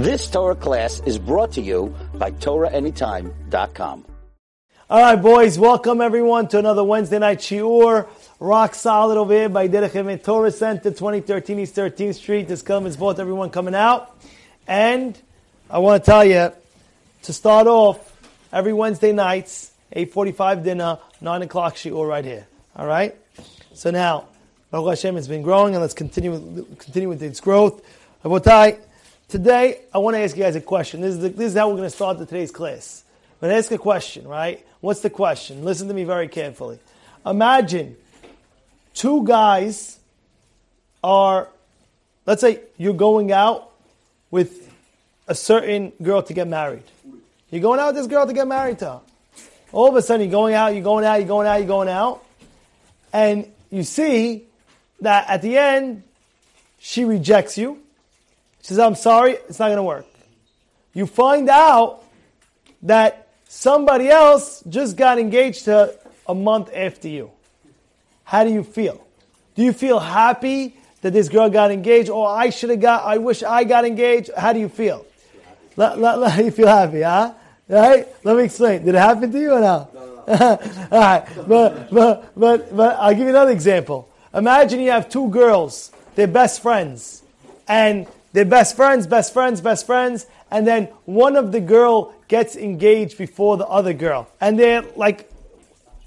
This Torah class is brought to you by TorahAnytime.com. All right, boys, welcome everyone to another Wednesday night shiur. Rock solid over here by Derech Torah Center, 2013 East 13th Street. This is both everyone coming out. And I want to tell you, to start off, every Wednesday nights, 8.45 dinner, 9 o'clock shiur right here. All right? So now, Baruch Hashem has been growing, and let's continue with, continue with its growth. Rabotai, today I want to ask you guys a question. This is, the, this is how we're going to start the, today's class. I'm going to ask a question, right? What's the question? Listen to me very carefully. Imagine two guys are, let's say you're going out with a certain girl to get married. You're going out with this girl to get married to her. All of a sudden you're going out, you're going out, you're going out, you're going out, and you see that at the end, she rejects you. She says, I'm sorry, it's not going to work. You find out that somebody else just got engaged to a month after you. How do you feel? Do you feel happy that this girl got engaged? Or I should have got, I wish I got engaged? How do you feel? Let, let you feel happy, huh? Right? Let me explain. Did it happen to you or no? no, no. All right. But, but, but, but I'll give you another example. Imagine you have two girls, they're best friends, and they're best friends, best friends, best friends, and then one of the girl gets engaged before the other girl, and they're like,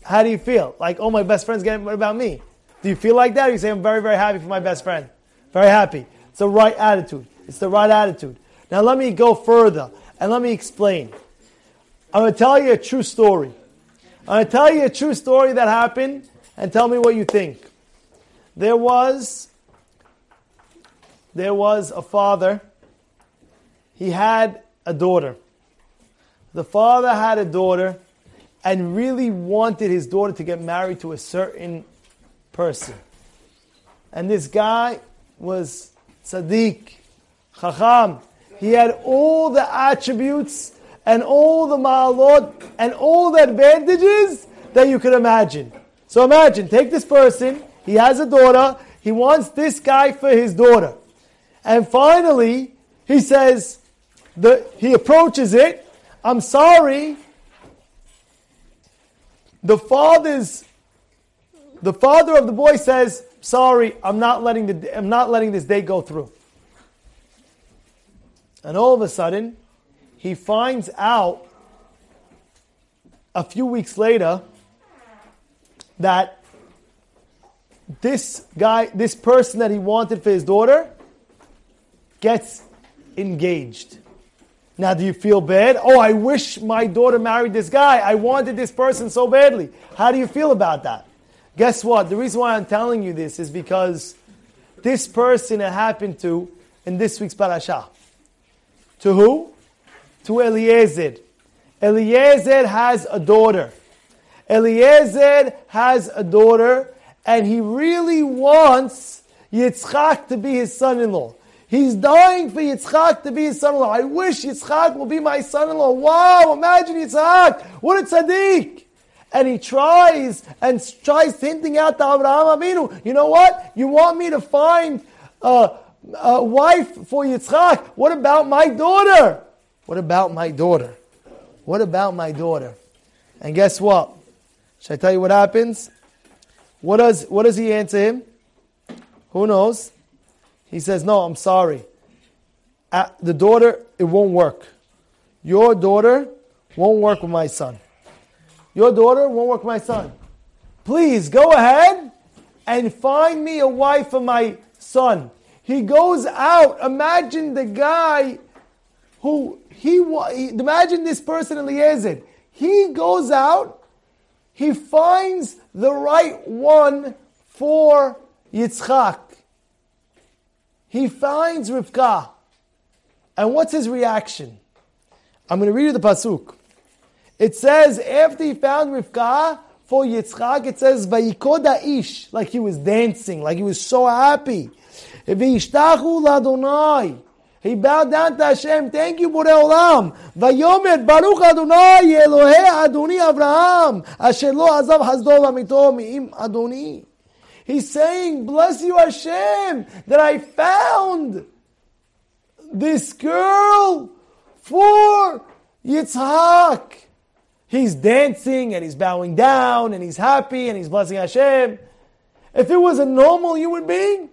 how do you feel? Like, oh, my best friend's getting, what about me? Do you feel like that? Or you say, I'm very, very happy for my best friend. Very happy. It's the right attitude. It's the right attitude. Now let me go further and let me explain. I'm going to tell you a true story. I'm going to tell you a true story that happened and tell me what you think. There was there was a father. He had a daughter. The father had a daughter and really wanted his daughter to get married to a certain person. And this guy was Tzaddik, Chacham. He had all the attributes and all the ma'alot and all the advantages that you could imagine. So imagine, take this person, he has a daughter. He wants this guy for his daughter. And finally, he says, the, he approaches it. I'm sorry. The father's, the father of the boy says, sorry, I'm not letting the, I'm not letting this day go through. And all of a sudden, he finds out a few weeks later that this guy, this person that he wanted for his daughter, gets engaged. Now, do you feel bad? Oh, I wish my daughter married this guy. I wanted this person so badly. How do you feel about that? Guess what? The reason why I'm telling you this is because this person it happened to in this week's parasha. To who? To Eliezer. Eliezer has a daughter. Eliezer has a daughter and he really wants Yitzchak to be his son-in-law. He's dying for Yitzchak to be his son-in-law. I wish Yitzchak will be my son-in-law. Wow, imagine Yitzchak. What a tzaddik. And he tries and tries hinting out to Abraham Avinu, you know what? You want me to find a, a wife for Yitzchak. What about my daughter? What about my daughter? What about my daughter? And guess what? Should I tell you what happens? What does, what does he answer him? Who knows? He says, No, I'm sorry. At the daughter, it won't work. Your daughter won't work with my son. Your daughter won't work with my son. Please go ahead and find me a wife for my son. He goes out. Imagine the guy who he, imagine this person in Eliezer. He goes out he finds the right one for Yitzchak. He finds Rivka. And what's his reaction? I'm going to read you the Pasuk. It says, after he found Rivka for Yitzchak, it says, Vayikod ha'ish, like he was dancing, like he was so happy. He bowed down to Hashem. Thank you, Borei Olam. Vayomer Baruch Adonai Elohei Adoni Avraham. Asher lo azav hasdo v'amito mi'im Adoni. He's saying, bless you Hashem, that I found this girl for Yitzhak. He's dancing and he's bowing down and he's happy and he's blessing Hashem. If it was a normal human being,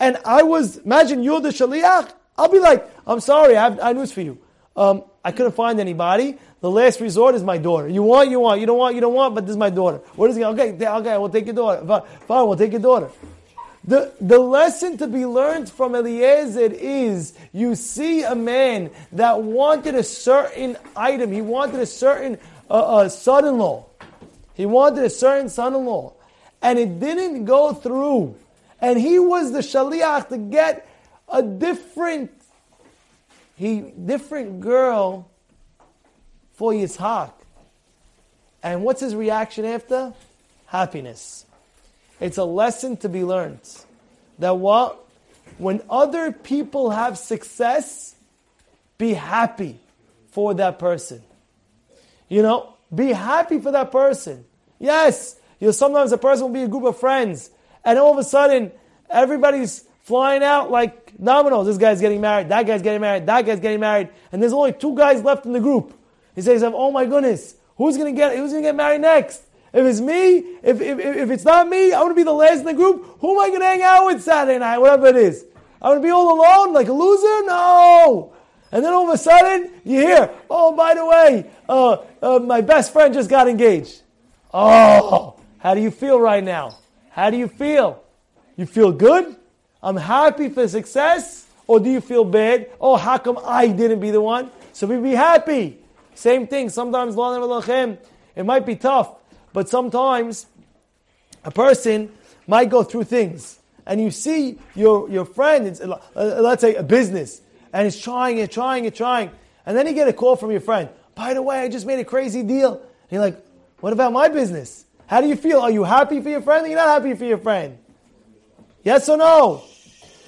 and I was, imagine you're the shaliach, I'll be like, I'm sorry, I have, I news for you. Um, I couldn't find anybody. The last resort is my daughter. You want, you want. You don't want, you don't want, but this is my daughter. What is he? Okay, okay, we'll take your daughter. Fine, we'll take your daughter. The, the lesson to be learned from Eliezer is you see a man that wanted a certain item, he wanted a certain uh, uh, son in law. He wanted a certain son in law. And it didn't go through. And he was the shaliach to get a different, he different girl for Yitzhak. And what's his reaction after? Happiness. It's a lesson to be learned. That what? When other people have success, be happy for that person. You know, be happy for that person. Yes, you know, sometimes a person will be a group of friends, and all of a sudden, everybody's flying out like dominoes. This guy's getting married, that guy's getting married, that guy's getting married, and there's only two guys left in the group. He says, "Oh my goodness, who's gonna get who's gonna get married next? If it's me, if, if, if it's not me, I'm gonna be the last in the group. Who am I gonna hang out with Saturday night, whatever it is? I'm gonna be all alone like a loser? No." And then all of a sudden, you hear, "Oh, by the way, uh, uh, my best friend just got engaged." Oh, how do you feel right now? How do you feel? You feel good? I'm happy for success? Or do you feel bad? Oh, how come I didn't be the one? So we be happy. Same thing. Sometimes, it might be tough, but sometimes a person might go through things. And you see your, your friend, it's, uh, let's say a business, and he's trying and trying and trying. And then you get a call from your friend. By the way, I just made a crazy deal. And you're like, what about my business? How do you feel? Are you happy for your friend or you're not happy for your friend? Yes or no?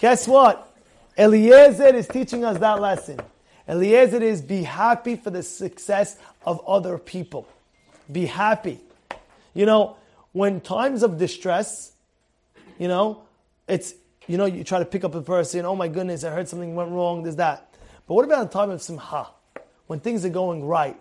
Guess what? Eliezer is teaching us that lesson. Eliezer is be happy for the success of other people. Be happy. You know, when times of distress, you know, it's, you know, you try to pick up a person, oh my goodness, I heard something went wrong, there's that. But what about a time of simha? When things are going right,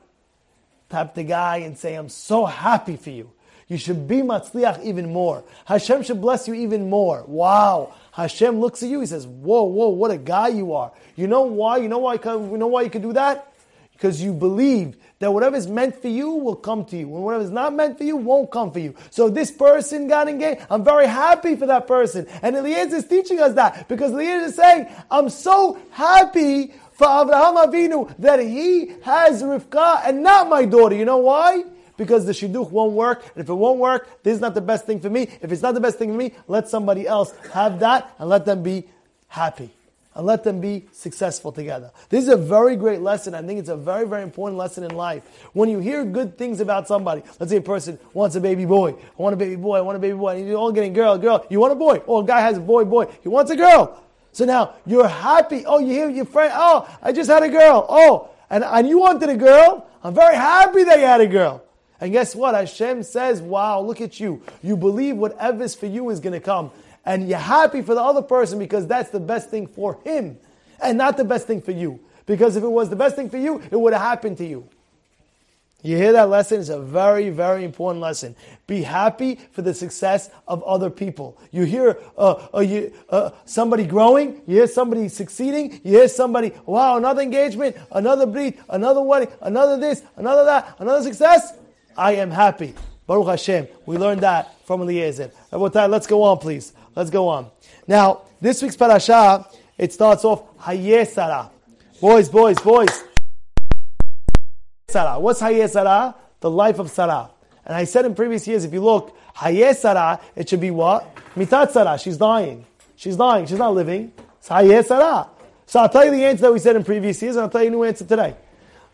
tap the guy and say, I'm so happy for you. You should be matzliach even more. Hashem should bless you even more. Wow. Hashem looks at you, he says, Whoa, whoa, what a guy you are. You know why? You know why you know why you can do that? Because you believe that whatever is meant for you will come to you. And whatever is not meant for you won't come for you. So this person got engaged. I'm very happy for that person. And Eliezer is teaching us that because Eliezer is saying, I'm so happy for Avraham Avinu that he has Rivka and not my daughter. You know why? Because the shidduch won't work. And if it won't work, this is not the best thing for me. If it's not the best thing for me, let somebody else have that and let them be happy. And let them be successful together. This is a very great lesson. I think it's a very, very important lesson in life. When you hear good things about somebody, let's say a person wants a baby boy. I want a baby boy. I want a baby boy. And you're all getting girl, girl. You want a boy. Oh, a guy has a boy, boy. He wants a girl. So now you're happy. Oh, you hear your friend. Oh, I just had a girl. Oh, and, and you wanted a girl. I'm very happy that you had a girl. And guess what? Hashem says, wow, look at you. You believe whatever's for you is going to come. And you're happy for the other person because that's the best thing for him and not the best thing for you. Because if it was the best thing for you, it would have happened to you. You hear that lesson? It's a very, very important lesson. Be happy for the success of other people. You hear uh, uh, you, uh, somebody growing, you hear somebody succeeding, you hear somebody, wow, another engagement, another breed, another wedding, another this, another that, another success. I am happy. Baruch Hashem. We learned that from Eliezer. Let's go on, please. Let's go on. Now, this week's parasha, it starts off Chayei Sarah. Boys, boys, boys. Sarah. What's Chayei Sarah? The life of Sarah. And I said in previous years, if you look, Chayei Sarah, it should be what? Mitat Sarah. She's dying. She's dying. She's not living. It's Chayei Sarah. So I'll tell you the answer that we said in previous years, and I'll tell you a new answer today.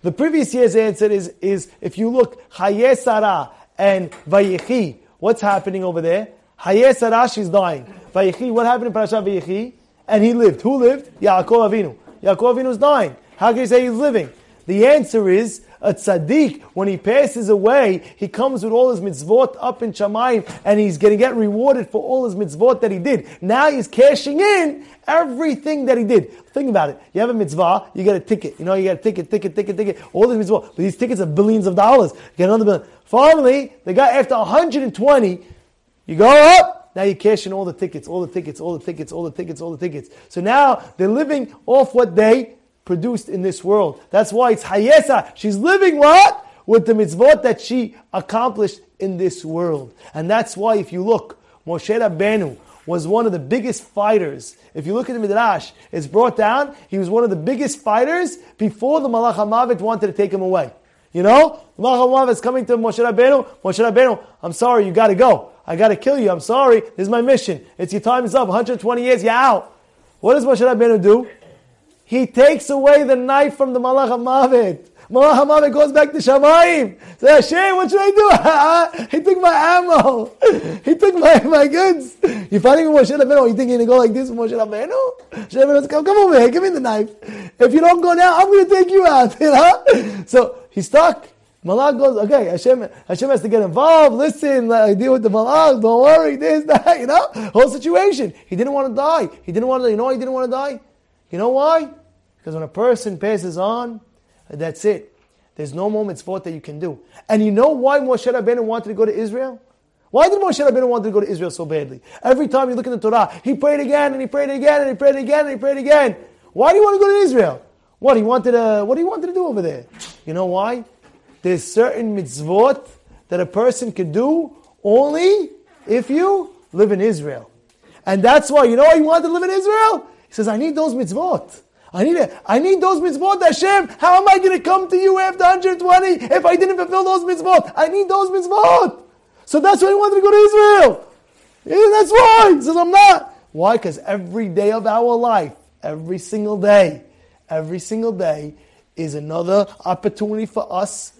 The previous year's answer is, is if you look, Chayei Sarah and Vayechi, what's happening over there? Chayei Sarah, she's dying. Vayechi, what happened in Parashat Vayechi? And he lived. Who lived? Yaakov Avinu. Yaakov Avinu is dying. How can you say he's living? The answer is a tzaddik, when he passes away, he comes with all his mitzvot up in Shamayim, and he's going to get rewarded for all his mitzvot that he did. Now he's cashing in everything that he did. Think about it. You have a mitzvah, you get a ticket. You know, you get a ticket, ticket, ticket, ticket. All these mitzvot. But these tickets are billions of dollars. You get another billion. Finally, the guy after 120, you go up, now you cash in all the tickets, all the tickets, all the tickets, all the tickets, all the tickets. So now they're living off what they produced in this world. That's why it's Hayesa. She's living what? With the mitzvot that she accomplished in this world. And that's why if you look, Moshe Rabbeinu was one of the biggest fighters. If you look at the Midrash, it's brought down, he was one of the biggest fighters before the Malach wanted to take him away. You know? The Malach HaMavet is coming to Moshe Rabbeinu. Moshe Rabbeinu, I'm sorry, you gotta go. I gotta kill you. I'm sorry. This is my mission. It's your time is up. 120 years, you're out. What does Moshe Rabbeinu do? He takes away the knife from the Malach HaMavet. Malach HaMavet goes back to Shamayim. Say, Hashem, what should I do? he took my ammo. he took my, my goods. You fighting with Moshe Rabbeinu? You think you're going to go like this with Moshe Rabbeinu? Moshe Rabbeinu says, come, come over here. Give me the knife. If you don't go now, I'm going to take you out. You know? So he's stuck. Malach goes, okay, Hashem, Hashem has to get involved, listen, like, deal with the Malach, don't worry, this, that, you know? Whole situation. He didn't want to die. He didn't want to, you know he didn't want to die? You know why? Because when a person passes on, that's it. There's no more mitzvot that you can do. And you know why Moshe Rabbeinu wanted to go to Israel? Why did Moshe Rabbeinu want to go to Israel so badly? Every time you look in the Torah, he prayed again and he prayed again and he prayed again and he prayed again. Why do you want to go to Israel? What he wanted to, what he wanted to do over there? You know why? There's certain mitzvot that a person can do only if you live in Israel. And that's why, you know why he wanted to live in Israel? Says, I need those mitzvot. I need it. I need those mitzvot, Hashem. How am I going to come to you after 120 if I didn't fulfill those mitzvot? I need those mitzvot. So that's why he wanted to go to Israel. Yeah, that's why. He says, I'm not. Why? Because every day of our life, every single day, every single day is another opportunity for us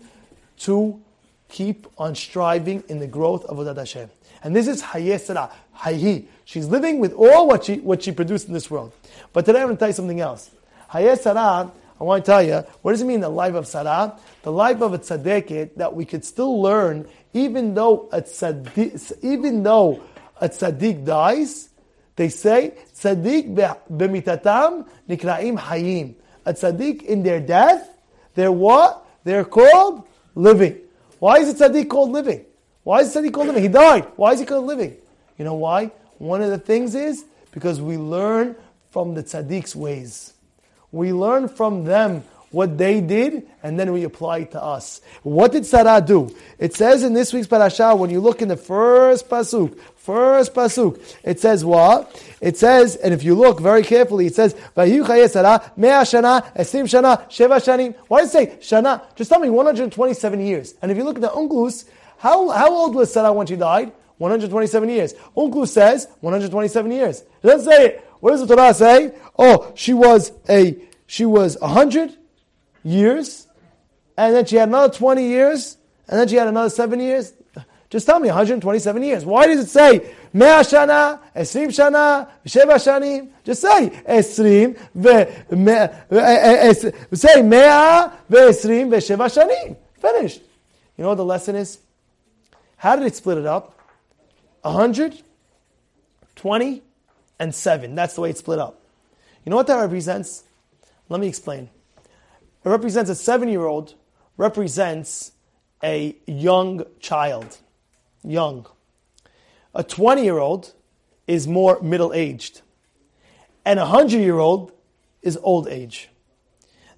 to keep on striving in the growth of Avodat Hashem. And this is Chayei Sarah, Hayhi. She's living with all what she, what she produced in this world. But today I'm going to tell you something else. Chayei Sarah, I want to tell you, what does it mean, the life of Sarah? The life of a tzaddiket that we could still learn, even though a tzaddik, even though a tzaddik dies, they say, tzaddik b'mitatam nikraim hayim. A tzaddik in their death, they're what? They're called living. Why is a tzaddik called living? Why is a tzaddik called living? He died. Why is he called living? You know why? One of the things is because we learn from the tzaddik's ways. We learn from them what they did, and then we apply it to us. What did Sarah do? It says in this week's parasha, when you look in the first pasuk, first pasuk, it says what? It says, and if you look very carefully, it says, "Vayu Sarah mea shana, esrim shana, sheva shanim." Why does it say shana? Just tell me, 127 years. And if you look at the Onkelos, how, how old was Sarah when she died? 127 years. Onkelos says 127 years. It doesn't say it. What does the Torah say? Oh, she was a she was hundred years, and then she had another twenty years, and then she had another seven years. Just tell me, 127 years. Why does it say Mea shana, Esrim shana, Sheva shanim? Just say Esrim ve say Mea ve'Esrim ve'Sheva shanim. Finished. You know what the lesson is? How did it split it up? 100, 20, and 7. That's the way it's split up. You know what that represents? Let me explain. It represents a seven year old, represents a young child. Young. A 20 year old is more middle aged. And a 100 year old is old age.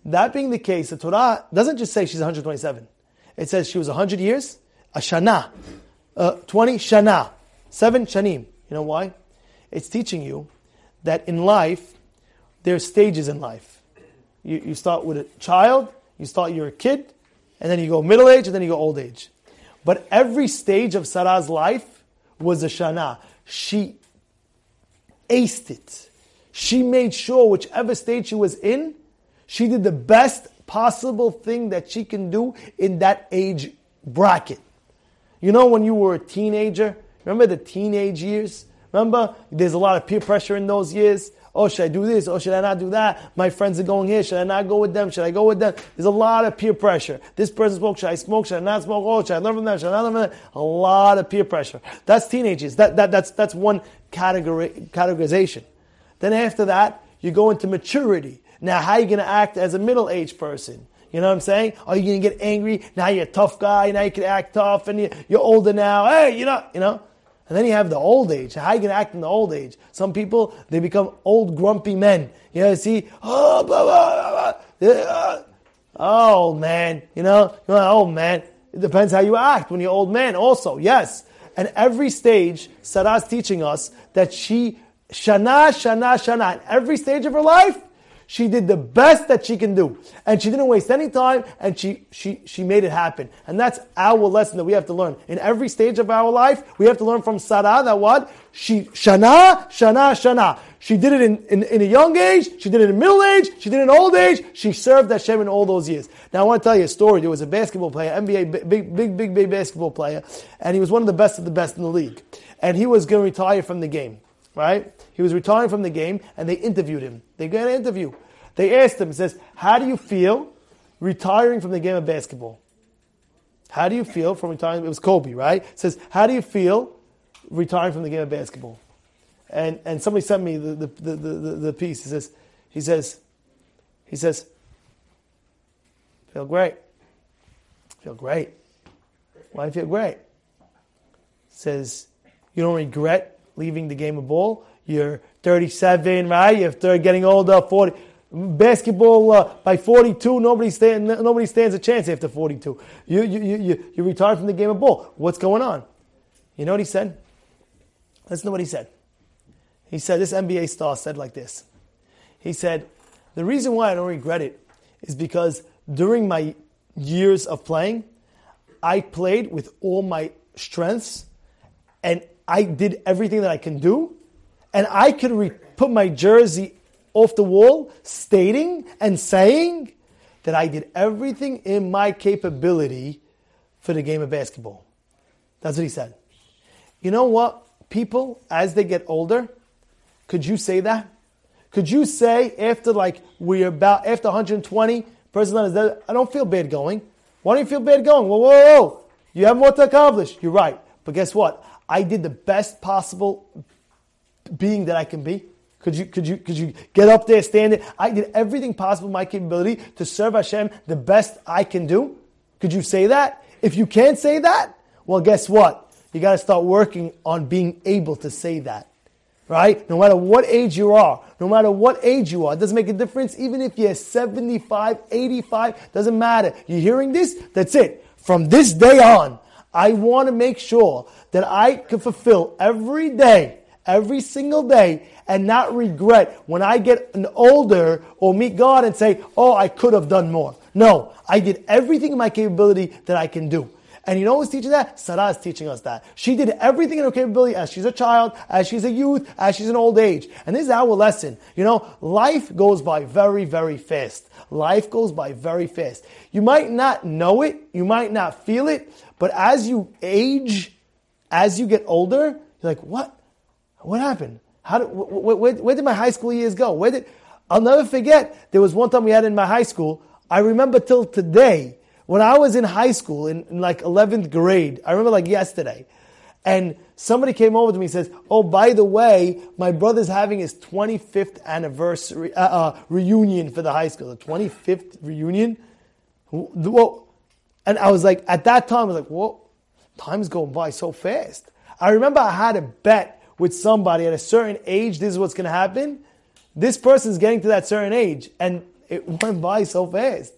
That being the case, the Torah doesn't just say she's 127. It says she was 100 years, a shana, uh, 20 shana, seven shanim. You know why? It's teaching you that in life, there's stages in life. You, you start with a child, you start, you're a kid, and then you go middle age, and then you go old age. But every stage of Sarah's life was a shana. She aced it. She made sure whichever stage she was in, she did the best possible thing that she can do in that age bracket. You know, when you were a teenager, remember the teenage years? Remember, there's a lot of peer pressure in those years. Oh, should I do this? Oh, should I not do that? My friends are going here. Should I not go with them? Should I go with them? There's a lot of peer pressure. This person smoke. Should I smoke? Should I not smoke? Oh, should I learn from them? Should I not learn from them? A lot of peer pressure. That's teenagers. That, that, that's, that's one category, categorization. Then after that, you go into maturity. Now, how are you going to act as a middle-aged person? You know what I'm saying? Are you going to get angry? Now you're a tough guy. Now you can act tough, and you're older now. Hey, you know, you know. And then you have the old age. How you going to act in the old age? Some people they become old grumpy men. You know, see, oh, blah, blah, blah, oh, old man. You know, you're old man. It depends how you act when you're old man. Also, yes. And every stage, Sarah's teaching us that she shana, shana, shana. Every stage of her life, she did the best that she can do. And she didn't waste any time and she, she, she made it happen. And that's our lesson that we have to learn. In every stage of our life, we have to learn from Sarah that what? She, shana, shana, shana. She did it in, in, in, a young age, she did it in middle age, she did it in old age, she served Hashem in all those years. Now I want to tell you a story. There was a basketball player, NBA, big, big, big, big basketball player, and he was one of the best of the best in the league. And he was going to retire from the game, right? He was retiring from the game, and they interviewed him. They got an interview. They asked him, says, how do you feel retiring from the game of basketball? How do you feel from retiring? It was Kobe, right? Says, how do you feel retiring from the game of basketball? And, and somebody sent me the, the, the, the, the piece. He says, he says, he says, feel great. Feel great. Why do you feel great? Says, you don't regret leaving the game of ball. You're 37, right? You're getting older, 40. Basketball uh, by 42, nobody, stand, nobody stands a chance after 42. You, you, you, you retire from the game of ball. What's going on? You know what he said? Listen to what he said. He said, this NBA star said like this. He said, the reason why I don't regret it is because during my years of playing, I played with all my strengths and I did everything that I can do and I could re- put my jersey off the wall stating and saying that I did everything in my capability for the game of basketball. That's what he said. You know what? People, as they get older, could you say that? Could you say after like we're about after 120, person is I don't feel bad going. Why do you feel bad going? Whoa, whoa, whoa. You have more to accomplish. You're right. But guess what? I did the best possible being that I can be. Could you, could you, could you get up there, stand there? I did everything possible my capability to serve Hashem the best I can do. Could you say that? If you can't say that, well, guess what? You got to start working on being able to say that. Right? No matter what age you are, no matter what age you are, it doesn't make a difference. Even if you're 75, 85, doesn't matter. You're hearing this? That's it. From this day on, I want to make sure that I can fulfill every day every single day and not regret when I get an older or meet God and say, oh, I could have done more. No, I did everything in my capability that I can do. And you know who's teaching that? Sarah is teaching us that. She did everything in her capability as she's a child, as she's a youth, as she's an old age. And this is our lesson. You know, life goes by very, very fast. Life goes by very fast. You might not know it, you might not feel it, but as you age, as you get older, you're like, what? What happened? How did, where, where, where did my high school years go? Where did, I'll never forget, there was one time we had in my high school, I remember till today, when I was in high school, in, in like 11th grade, I remember like yesterday, and somebody came over to me and says, oh, by the way, my brother's having his 25th anniversary, uh, uh, reunion for the high school. The 25th reunion? Well, and I was like, at that time, I was like, whoa, time's going by so fast. I remember I had a bet with somebody at a certain age, this is what's going to happen. This person's getting to that certain age, and it went by so fast.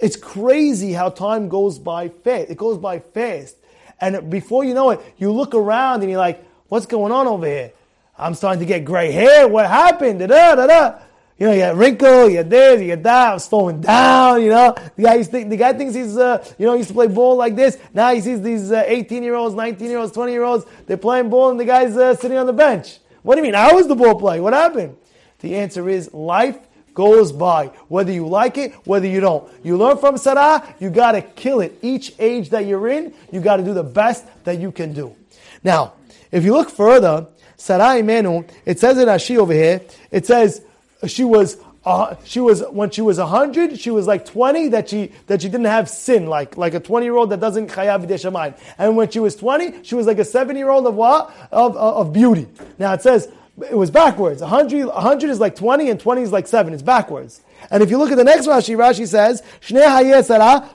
It's crazy how time goes by fast. It goes by fast. And before you know it, you look around and you're like, what's going on over here? I'm starting to get gray hair. What happened? Da da da da. You know, you got wrinkle, you got this, you got that. I'm slowing down. You know, the guy, think, the guy thinks he's, uh, you know, he used to play ball like this. Now he sees these 18 uh, year olds, 19 year olds, 20 year olds. They're playing ball, and the guy's uh, sitting on the bench. What do you mean? I was the ball player. What happened? The answer is life goes by. Whether you like it, whether you don't. You learn from Sarah, you gotta kill it. Each age that you're in, you gotta do the best that you can do. Now, if you look further, Sarah Imenu, it says in Rashi over here, it says she was uh, she was when she was hundred, she was like twenty that she that she didn't have sin, like like a twenty year old that doesn't chayav shamayim. And when she was twenty, she was like a seven year old of what of, of, beauty. Now it says it was backwards. 100, 100 is like 20 and 20 is like 7. It's backwards. And if you look at the next Rashi, Rashi says,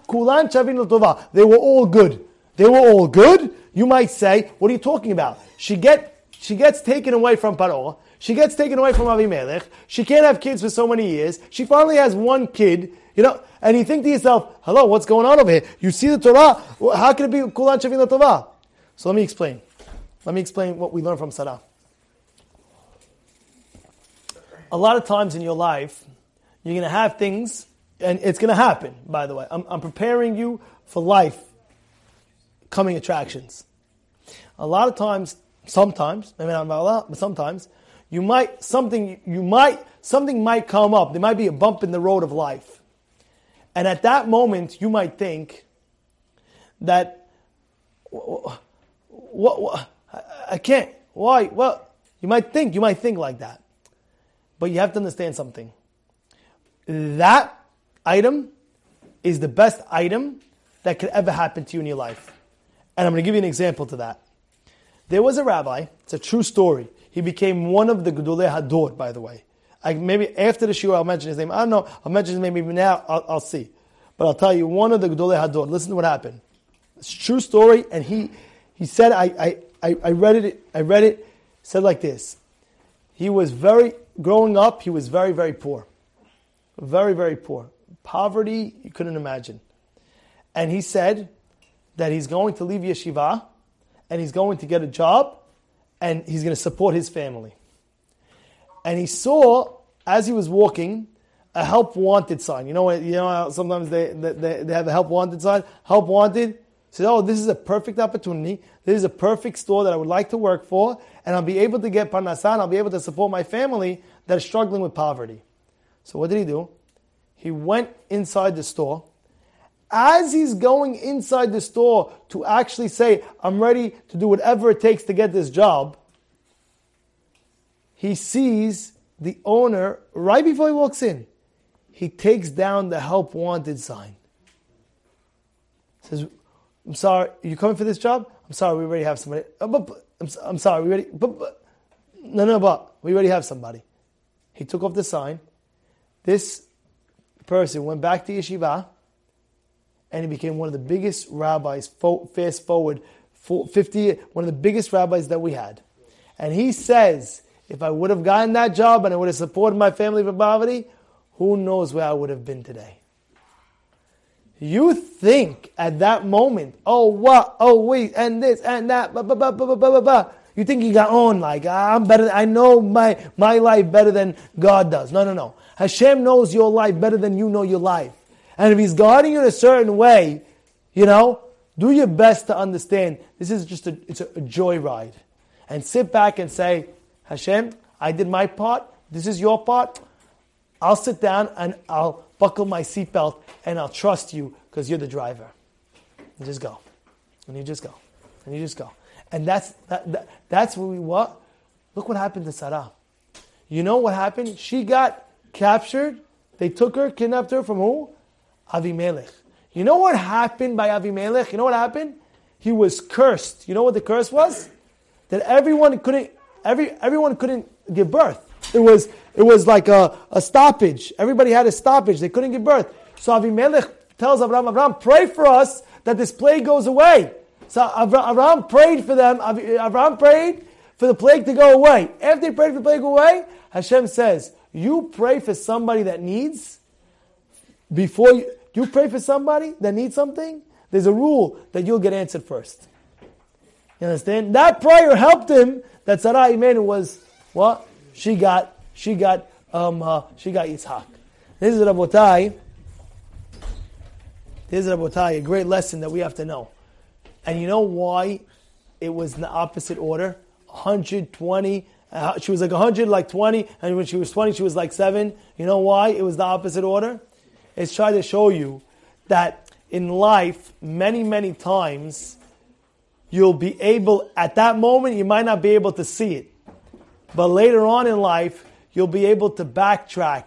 kulan chavin They were all good. They were all good. You might say, what are you talking about? She get she gets taken away from Paro. She gets taken away from Avimelech. She can't have kids for so many years. She finally has one kid, you know, and you think to yourself, hello, what's going on over here? You see the Torah, how can it be Kulan Shavin Tova? So let me explain. Let me explain what we learn from Sarah. A lot of times in your life, you're going to have things, and it's going to happen, by the way. I'm, I'm preparing you for life coming attractions. A lot of times, sometimes, maybe not a lot, but sometimes, you might something you might something might come up. There might be a bump in the road of life, and at that moment, you might think that what, what I can't. Why? Well, you might think you might think like that, but you have to understand something. That item is the best item that could ever happen to you in your life. And I'm going to give you an example to that. There was a rabbi, it's a true story. He became one of the Gedolei Hador, by the way. I, maybe after the shiur I'll mention his name. I don't know. I'll mention his name maybe now. I'll, I'll see. But I'll tell you, one of the Gedolei Hador. Listen to what happened. It's a true story, and he he said, I, I, I read it. I read it. Said like this. He was very growing up. He was very very poor, very very poor. Poverty you couldn't imagine. And he said that he's going to leave yeshiva and he's going to get a job and he's going to support his family. And he saw, as he was walking, a help wanted sign. You know, you know sometimes they, they, they have a help wanted sign? Help wanted. Said, oh, this is a perfect opportunity. This is a perfect store that I would like to work for, and I'll be able to get parnasan. I'll be able to support my family that is struggling with poverty. So what did he do? He went inside the store as he's going inside the store to actually say, I'm ready to do whatever it takes to get this job, he sees the owner right before he walks in. He takes down the help wanted sign. Says, I'm sorry, you coming for this job? I'm sorry, we already have somebody. Uh, I'm, sorry, we already. No, no, but we already have somebody. He took off the sign. This person went back to yeshiva and he became one of the biggest rabbis, fast forward 50, one of the biggest rabbis that we had. And he says, if I would have gotten that job and I would have supported my family for poverty, who knows where I would have been today. You think at that moment, oh what, oh wait, and this and that, blah, blah, blah, blah, blah, blah, blah. You think you got on like I'm better. I know my my life better than God does. No, no, no. Hashem knows your life better than you know your life. And if he's guiding you in a certain way, you know, do your best to understand this is just a, it's a, a joyride. And sit back and say, Hashem, I did my part. This is your part. I'll sit down and I'll buckle my seatbelt and I'll trust you because you're the driver. And just go. And you just go. And you just go. And that's, that, that, that's what we want. Look what happened to Sarah. You know what happened? She got captured. They took her, kidnapped her from who? Avimelech. You know what happened by Avimelech? You know what happened? He was cursed. You know what the curse was? That everyone couldn't, every, everyone couldn't give birth. It was, it was like a, a stoppage. Everybody had a stoppage. They couldn't give birth. So Avimelech tells Abraham, Abraham, pray for us that this plague goes away. So Abraham prayed for them. Abraham prayed for the plague to go away. After he prayed for the plague away, Hashem says, you pray for somebody that needs before you, you pray for somebody that needs something, there's a rule that you'll get answered first. You understand? That prayer helped him that Sarah Imenu was what? She got she got um uh, she got Yitzhak. This is Rabotai. This is Rabotai, a great lesson that we have to know. And you know why it was in the opposite order? 120 uh, she was like 100 like 20 and when she was 20 she was like 7 you know why it was the opposite order is try to show you that in life, many, many times, you'll be able, at that moment, you might not be able to see it. But later on in life, you'll be able to backtrack.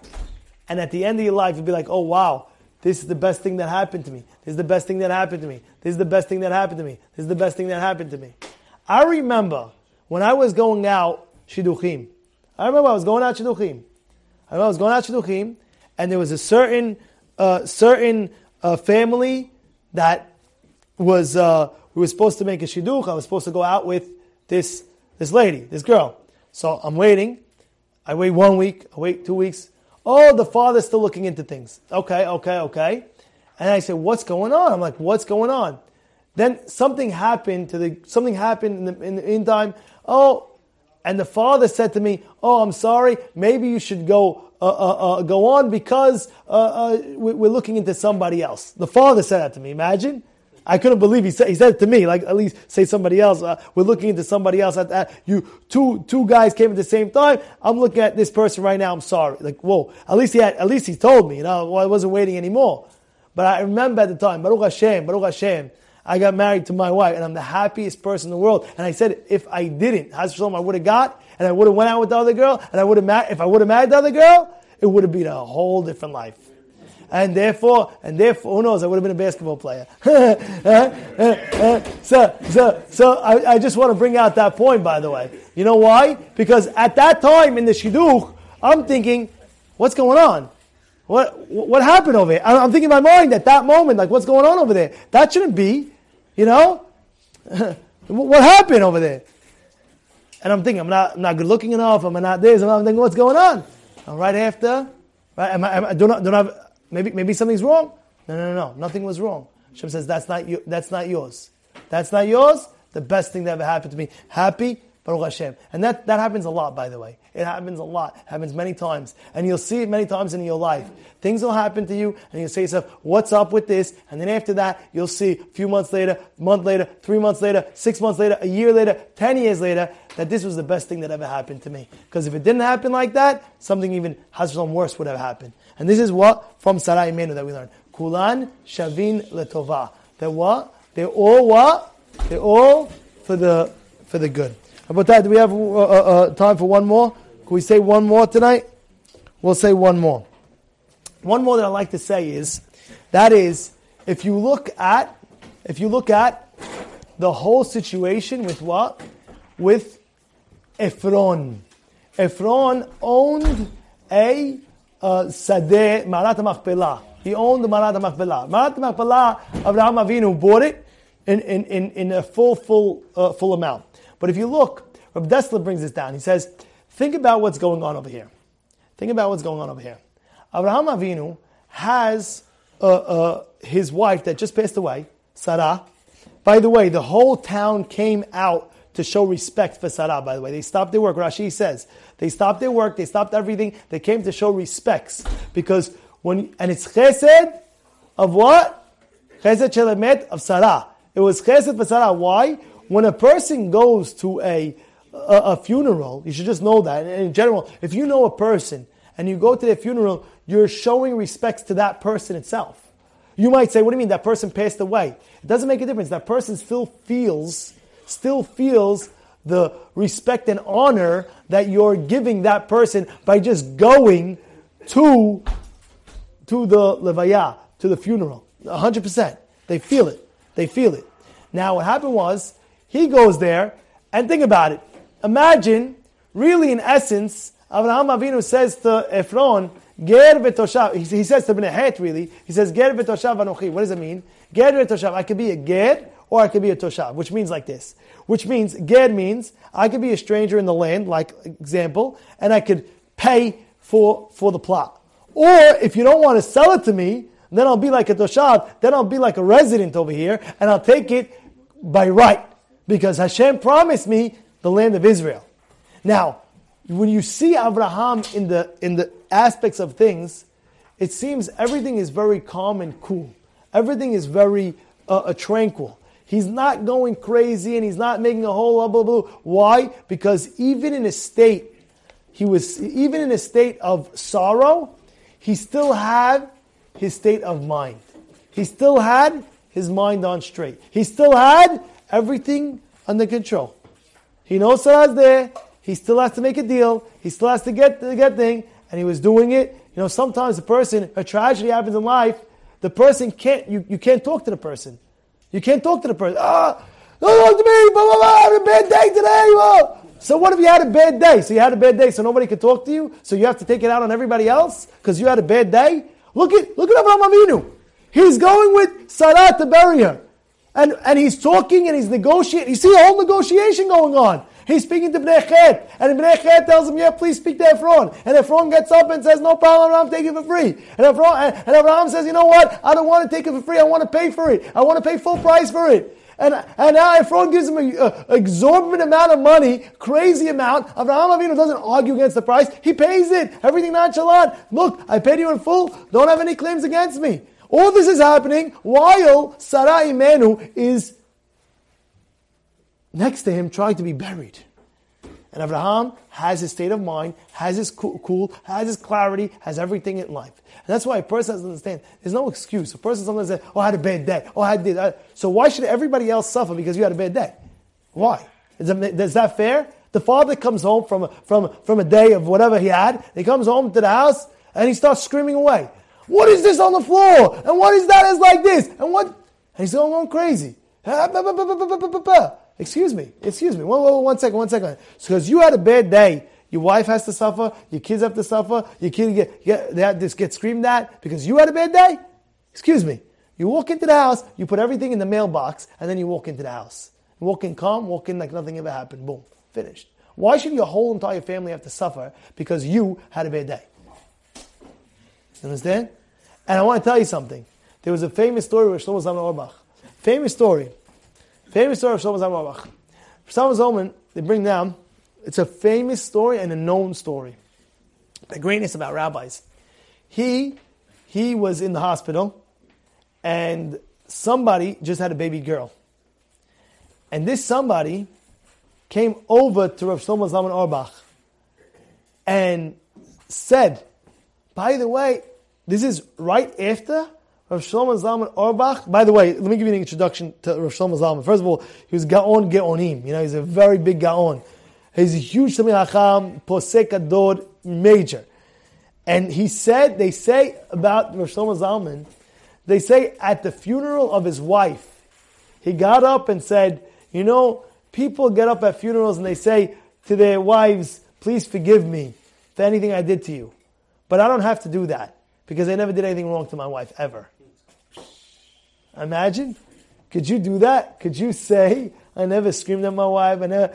And at the end of your life, you'll be like, oh wow, this is the best thing that happened to me. This is the best thing that happened to me. This is the best thing that happened to me. This is the best thing that happened to me. I remember when I was going out shidduchim. I remember I was going out shidduchim. I remember I was going out shidduchim, and there was a certain certain uh, family that was uh, we were supposed to make a shidduch. I was supposed to go out with this this lady, this girl. So I'm waiting. I wait one week. I wait two weeks. Oh, the father's still looking into things. Okay, okay, okay. And I said, "What's going on?" I'm like, "What's going on?" Then something happened to the something happened in the, in the meantime. Oh, and the father said to me, "Oh, I'm sorry. Maybe you should go uh, uh, uh, go on because uh, uh, we're looking into somebody else." The father said that to me. Imagine. I couldn't believe he said, he said it to me, like at least say somebody else. Uh, we're looking into somebody else. At, at, you two two guys came at the same time. I'm looking at this person right now. I'm sorry. Like whoa. At least he had, at least he told me. You know, I wasn't waiting anymore. But I remember at the time, Baruch Hashem, Baruch Hashem. I got married to my wife, and I'm the happiest person in the world. And I said, if I didn't, I would have got, and I would have went out with the other girl, and I would have married. If I would have married the other girl, it would have been a whole different life and therefore, and therefore, who knows? I would have been a basketball player. so, so, so I, I, just want to bring out that point, by the way. You know why? Because at that time in the shidduch, I'm thinking, what's going on? What what happened over here? I'm thinking in my mind at that moment, like, what's going on over there? That shouldn't be, you know. what happened over there? And I'm thinking, I'm not, I'm not good looking enough. I'm not this. I'm thinking, what's going on? And right after, right? Am I, am I, do not, do not have, Maybe, maybe something's wrong. No, no, no, no. Nothing was wrong. Hashem says, that's not, you, that's not yours. That's not yours. The best thing that ever happened to me. Happy, Baruch Hashem. And that, that happens a lot, by the way. It happens a lot. It happens many times. And you'll see it many times in your life. Things will happen to you, and you'll say to yourself, what's up with this? And then after that, you'll see a few months later, a month later, three months later, six months later, a year later, ten years later, that this was the best thing that ever happened to me. Because if it didn't happen like that, something even Hazram worse would have happened. And this is what from Sarai Imenu that we learned. Kulan Shavin Letova. They're what? They're all what? They're all for the for the good. About that, do we have uh, uh, uh, time for one more? Can we say one more tonight? We'll say one more. One more that I like to say is that is if you look at if you look at the whole situation with what with Ephron. Ephron owned a uh, Sadeh, Me'arat Machpelah. He owned the Me'arat Machpelah. Me'arat Machpelah, Abraham Avinu bought it in, in, in, in a full, full, uh, full amount. But if you look, Rabbi Dessler brings this down. He says, think about what's going on over here. Think about what's going on over here. Abraham Avinu has uh, uh, his wife that just passed away, Sarah. By the way, the whole town came out to show respect for Sarah, by the way. They stopped their work. Rashi says, they stopped their work, they stopped everything, they came to show respects. Because when, and it's chesed of what? Chesed shel emet of Sarah. It was chesed for Sarah. Why? When a person goes to a, a, a funeral, you should just know that. In general, if you know a person and you go to their funeral, you're showing respects to that person itself. You might say, what do you mean that person passed away? It doesn't make a difference. That person still feels still feels the respect and honor that you're giving that person by just going to, to the levaya, to the funeral. 100%. They feel it. They feel it. Now, what happened was, he goes there, and think about it. Imagine, really in essence, Abraham Avinu says to Ephron, Ger v'toshav. He, says to Bnei Het, really. He says, Ger v'toshav anochi. What does it mean? Ger v'toshav. I could be a ger, or I could be a toshav, which means like this. Which means, ger means, I could be a stranger in the land, like example, and I could pay for, for the plot. Or if you don't want to sell it to me, then I'll be like a toshav, then I'll be like a resident over here, and I'll take it by right. Because Hashem promised me the land of Israel. Now, when you see Abraham in the, in the aspects of things, it seems everything is very calm and cool. Everything is very uh, uh tranquil. He's not going crazy and he's not making a whole blah, blah, blah. Why? Because even in a state, he was, even in a state of sorrow, he still had his state of mind. He still had his mind on straight. He still had everything under control. He knows Sarah's there. he still has to make a deal. He still has to get the get thing, and he was doing it. You know, sometimes a person, a tragedy happens in life, the person can't, you, you can't talk to the person. You can't talk to the person. Ah, don't talk to me, blah, blah, blah, I had a bad day today. So what if you had a bad day? So you had a bad day, so nobody could talk to you? So you have to take it out on everybody else because you had a bad day? Look at, look at Abraham Avinu. He's going with Sarah to bury her. And, and he's talking and he's negotiating. You see a whole negotiation going on. He's speaking to Bnei Chet, and Bnei Chet tells him, yeah, please speak to Ephron. And Ephron gets up and says, no problem, Abraham, take it for free. And Ephron, and, Abraham says, you know what? I don't want to take it for free. I want to pay for it. I want to pay full price for it. And, and now Ephron gives him an exorbitant amount of money, crazy amount. Abraham Avinu doesn't argue against the price. He pays it. Everything nonchalant. Look, I paid you in full. Don't have any claims against me. All this is happening while Sarah Imenu is next to him trying to be buried. And Abraham has his state of mind, has his cool, has his clarity, has everything in life. And that's why a person has to understand there's no excuse. A person sometimes says, Oh, I had a bad day. Oh, I had this. So why should everybody else suffer because you had a bad day? Why? Is that, is that fair? The father comes home from from, from a day of whatever he had. He comes home to the house and he starts screaming away. What is this on the floor? And what is that is like this? And what? And he's going crazy. Excuse me, excuse me. One, one, one second, one second. Because you had a bad day, your wife has to suffer, your kids have to suffer, your kids get, get, they get screamed at because you had a bad day? Excuse me. You walk into the house, you put everything in the mailbox, and then you walk into the house. Walk in calm, walk in like nothing ever happened. Boom, finished. Why should your whole entire family have to suffer because you had a bad day? You understand? And I want to tell you something. There was a famous story with Shlomo Zalman Auerbach. Famous story. Famous story of Shlomo Zalman. For Shlomo Zalman, they bring down, it's a famous story and a known story. The greatness about rabbis. He, he was in the hospital and somebody just had a baby girl. And this somebody came over to Rav Shlomo Zalman Auerbach and said, by the way, this is right after Rav Shlomo Zalman Auerbach. By the way, let me give you an introduction to Rav Shlomo Zalman. First of all, he was Gaon Geonim. You know, he's a very big Gaon. He's a huge Talmid Hacham, Posek HaDor, major. And he said, they say about Rav Shlomo Zalman, they say at the funeral of his wife, he got up and said, you know, people get up at funerals and they say to their wives, please forgive me for anything I did to you. But I don't have to do that because I never did anything wrong to my wife ever. Imagine. Could you do that? Could you say, I never screamed at my wife? I never,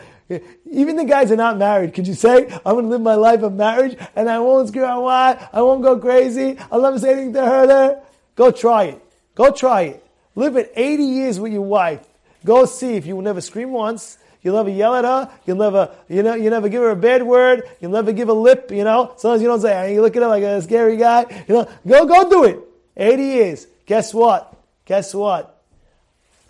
even the guys are not married. Could you say, I'm going to live my life of marriage and I won't scream at my wife. I won't go crazy. I'll never say anything to her there. Go try it. Go try it. Live it 80 years with your wife. Go see if you will never scream once. You'll never yell at her. You'll never, you know, you never give her a bad word. You'll never give a lip, you know. Sometimes you don't say, you look at her like a scary guy. You know, go, go do it. 80 years. Guess what? Guess what?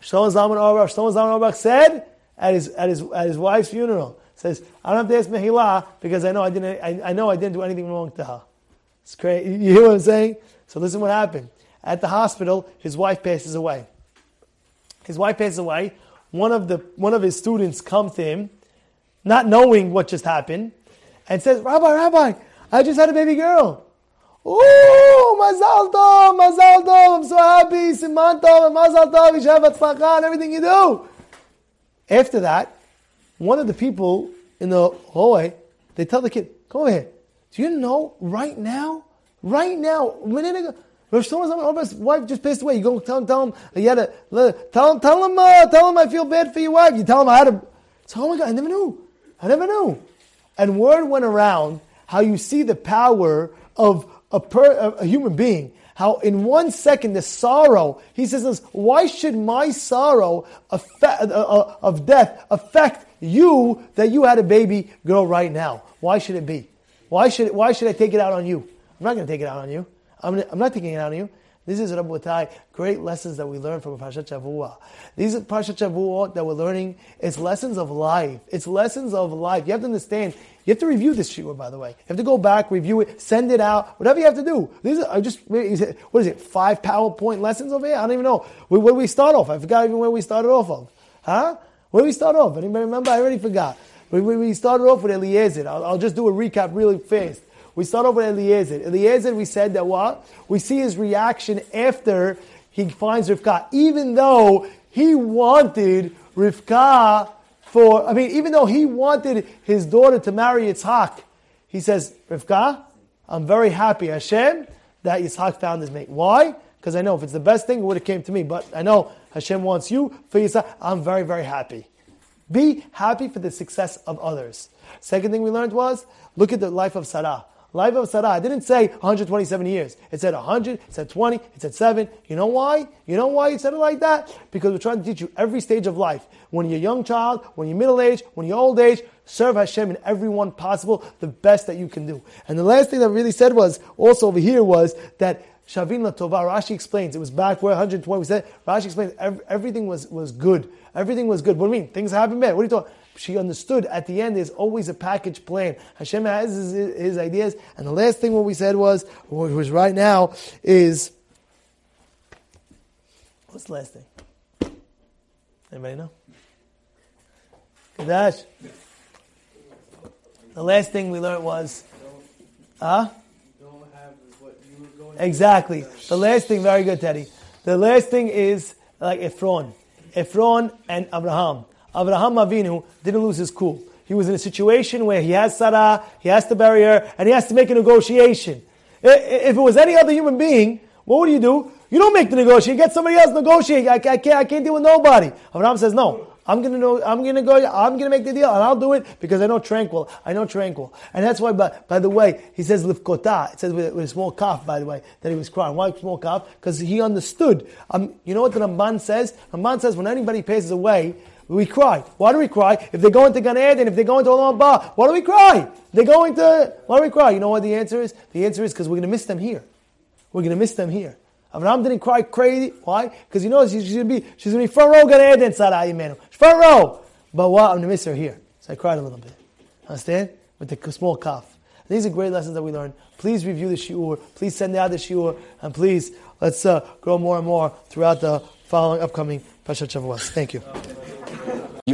Shlomo Zalman Auerbach, Shlomo Zalman Auerbach said at his, at his, at his wife's funeral, says, I don't have to ask Mehillah because I know I didn't, I, I know I didn't do anything wrong to her. It's crazy. You hear what I'm saying? So listen what happened. At the hospital, his wife passes away. His wife passes away. One of the, one of his students comes to him, not knowing what just happened, and says, Rabbi, Rabbi, I just had a baby girl. Ooh, Mazal Tov, Mazal Tov, I'm so happy, Siman Tov, Mazal Tov, Yishav Atzlacha, and everything you do. After that, one of the people in the hallway, they tell the kid, over here. Do you know right now, right now, minute ago, Rosh Hashem's wife just passed away. You go tell him, tell him, had tell him, tell him, uh, tell him I feel bad for your wife. You tell him I had to, so, oh my God, I never knew. I never knew. And word went around how you see the power of a, per, a, human being, how in one second the sorrow, he says this, why should my sorrow affect, uh, uh, of death affect you that you had a baby girl right now? Why should it be? Why should, why should I take it out on you? I'm not going to take it out on you. I'm, I'm not taking it out on you. This is Rabbi Rabotai, great lessons that we learn from Parshat Shavua. These Parshat Shavua that we're learning. It's lessons of life. It's lessons of life. You have to understand. You have to review this shiur, by the way. You have to go back, review it, send it out, whatever you have to do. These are I just, what is it, five PowerPoint lessons over here? I don't even know. Where, do we start off? I forgot even where we started off of. Huh? Where do we start off? Anybody remember? I already forgot. We, we, we started off with Eliezer. I'll, I'll just do a recap really fast. We start over Eliezer. Eliezer, we said that what? We see his reaction after he finds Rivka. Even though he wanted Rivka for, I mean, even though he wanted his daughter to marry Yitzhak, he says, Rivka, I'm very happy, Hashem, that Yitzhak found his mate. Why? Because I know if it's the best thing, it would have came to me. But I know Hashem wants you for Yitzhak. I'm very, very happy. Be happy for the success of others. Second thing we learned was, look at the life of Sarah. Life of Sarah. It didn't say 127 years. It said 100, it said 20, it said 7. You know why? You know why it said it like that? Because we're trying to teach you every stage of life. When you're a young child, when you're middle age, when you're old age, serve Hashem in every one possible, the best that you can do. And the last thing that really said was, also over here was that Shavin Latova, Rashi explains, it was back where 120 we said, Rashi explains everything was, was good. Everything was good. What do you mean? Things happen bad. What are you talking? She understood at the end there's always a package plan. Hashem has his, his ideas. And the last thing what we said was, what was right now, is what's the last thing? Anybody know? Kadash. The last thing we learned was, huh? Exactly. The last thing, very good, Teddy. The last thing is like Ephron. Ephron and Abraham. Abraham Avinu didn't lose his cool. He was in a situation where he has Sarah, he has to bury her, and he has to make a negotiation. If it was any other human being, what would you do? You don't make the negotiation. Get somebody else negotiate. I, I, can't. I can't deal with nobody. Abraham says, "No. I'm gonna know. I'm gonna go. I'm gonna make the deal, and I'll do it because I know tranquil. I know tranquil, and that's why. By, by the way, he says livkotah. It says with, with, a small cough. By the way, that he was crying. Why a small cough? Because he understood. Um, you know what the Ramban says? Ramban says when anybody passes away, we cry. Why do we cry? If they go into Gan Eden, if they go into Olam Ba, why do we cry? They go into, why do we cry? You know what the answer is? The answer is because we're going to miss them here. We're going to miss them here. Avraham didn't cry crazy. Why? Because he knows she's going to be, she's going to be front row Gan Eden, Sarah Imenu. Front row. But what? I'm going to miss her here. So I cried a little bit. Understand? With the small cough. These are great lessons that we learned. Please review the shiur. Please send out the shiur. And please, let's uh, grow more and more throughout the following upcoming Pashat Shavuos. Thank you.